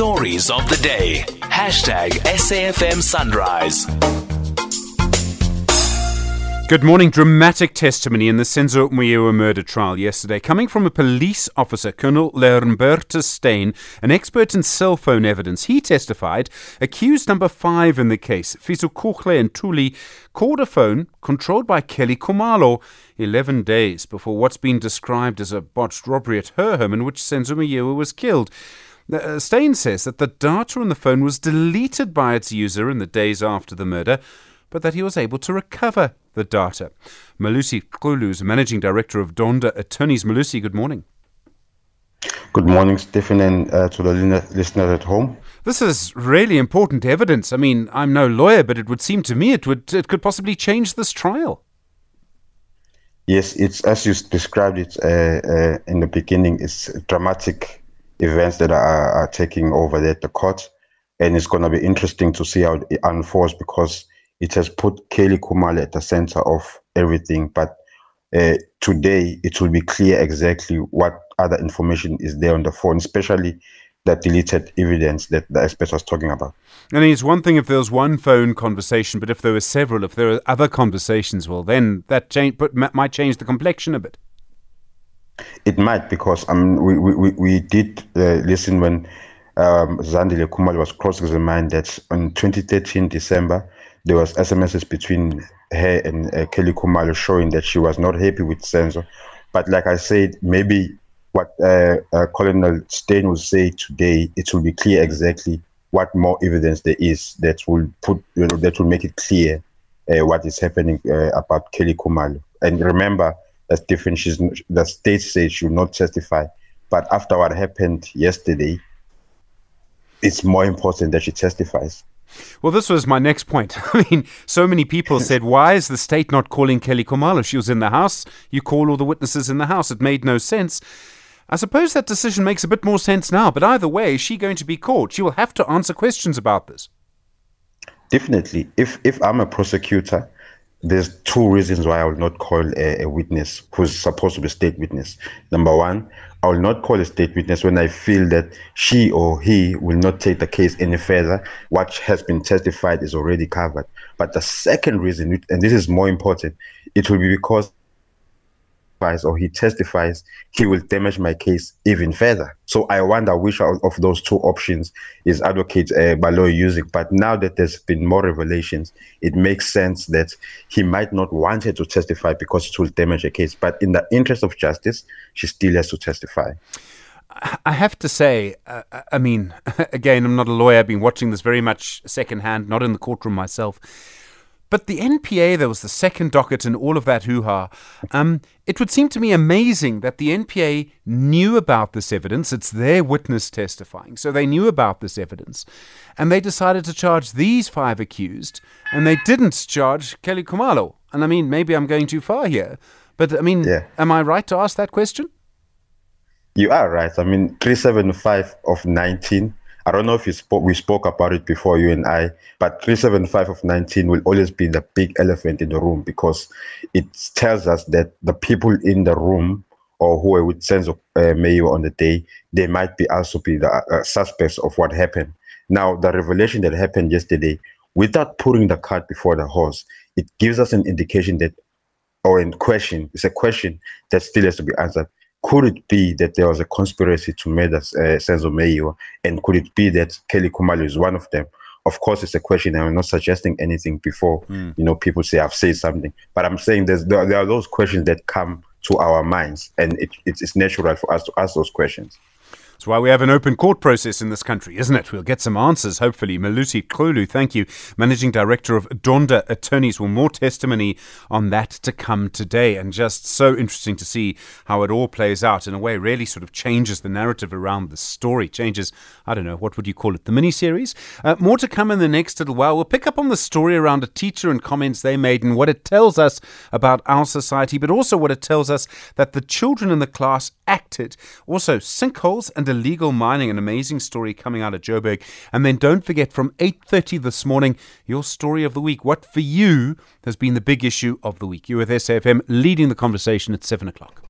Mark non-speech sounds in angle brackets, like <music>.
Stories of the day. Hashtag SAFM Sunrise. Good morning. Dramatic testimony in the Senzo Meyiwa murder trial yesterday, coming from a police officer, Colonel Lambertus Steyn, an expert in cell phone evidence. He testified, accused number five in the case, Fisokuhle Ntuli, called a phone controlled by Kelly Khumalo 11 days before what's been described as a botched robbery at her home in which Senzo Meyiwa was killed. Uh, Steyn says that the data on the phone was deleted by its user in the days after the murder, but that he was able to recover the data. Melusi Xulu is managing director of Donda Attorneys. Melusi, good morning. Good morning, Stephen, and uh, to the listener at home. This is really important evidence. I mean, I'm no lawyer, but it would seem to me it would it could possibly change this trial. Yes, it's as you described it uh, uh, in the beginning. It's dramatic events that are, are taking over there at the court, and it's going to be interesting to see how it unfolds because it has put Kelly Khumalo at the center of everything. But uh, today, it will be clear exactly what other information is there on the phone, especially that deleted evidence that the expert was talking about. Mean, it's one thing if there was one phone conversation, but if there were several, if there are other conversations, well, then that change, but might change the complexion a bit. It might because mean, we, we, we did uh, listen when um, Zandile Khumalo was cross-examined that on 2013 December, there was SMSs between her and uh, Kelly Khumalo showing that she was not happy with Senzo. But like I said, maybe what uh, uh, Colonel Steyn will say today, it will be clear exactly what more evidence there is that will put, you know, that will make it clear uh, what is happening uh, about Kelly Khumalo. And remember, that's different. She's the state says she will not testify, but after what happened yesterday, it's more important that she testifies. Well, this was my next point. <laughs> I mean, so many people <laughs> said, why is the state not calling Kelly Khumalo? She was in the house. You call all the witnesses in the house. It made no sense. I suppose that decision makes a bit more sense now, but either way, is she going to be called? She will have to answer questions about this. Definitely. If if I'm a prosecutor, there's two reasons why I will not call a, a, witness who's supposed to be state witness. Number one, I will not call a state witness when I feel that she or he will not take the case any further. What has been testified is already covered. But the second reason, and this is more important, it will be because or he testifies, he will damage my case even further. So I wonder which of those two options is Advocate uh, Baloyi using. But now that there's been more revelations, it makes sense that he might not want her to testify because it will damage her case. But in the interest of justice, she still has to testify. I have to say, uh, I mean, <laughs> again, I'm not a lawyer. I've been watching this very much secondhand, not in the courtroom myself. But the NPA, there was the second docket and all of that hoo ha. Um, it would seem to me amazing that the NPA knew about this evidence. It's their witness testifying. So they knew about this evidence. And they decided to charge these five accused. And they didn't charge Kelly Khumalo. And I mean, maybe I'm going too far here. But I mean, yeah. am I right to ask that question? You are right. I mean, 375 of 19 I don't know if spoke, we spoke about it before, you and I, but 375 of 19 will always be the big elephant in the room because it tells us that the people in the room or who are with Senzo uh, Meyiwa on the day, they might be also be the uh, suspects of what happened. Now, the revelation that happened yesterday, without putting the cart before the horse, it gives us an indication that, or in question, it's a question that still has to be answered could it be that there was a conspiracy to murder uh, Senzo Meyiwa? And could it be that Kelly Khumalo is one of them? Of course, it's a question. I'm not suggesting anything before, mm. you know, people say I've said something. But I'm saying there's, there, there are those questions that come to our minds, and it, it's, it's natural for us to ask those questions. That's why we have an open court process in this country, isn't it? We'll get some answers, hopefully. Melusi Xulu, thank you. Managing Director of Donda Attorneys. Well, more testimony on that to come today. And just so interesting to see how it all plays out in a way, really sort of changes the narrative around the story. Changes, I don't know, what would you call it? The miniseries? Uh, more to come in the next little while. We'll pick up on the story around a teacher and comments they made and what it tells us about our society, but also what it tells us that the children in the class acted. Also, sinkholes and illegal mining, an amazing story coming out of Joburg. And then don't forget from 8.30 this morning, your story of the week. What for you has been the big issue of the week? You with SAFM leading the conversation at 7 o'clock.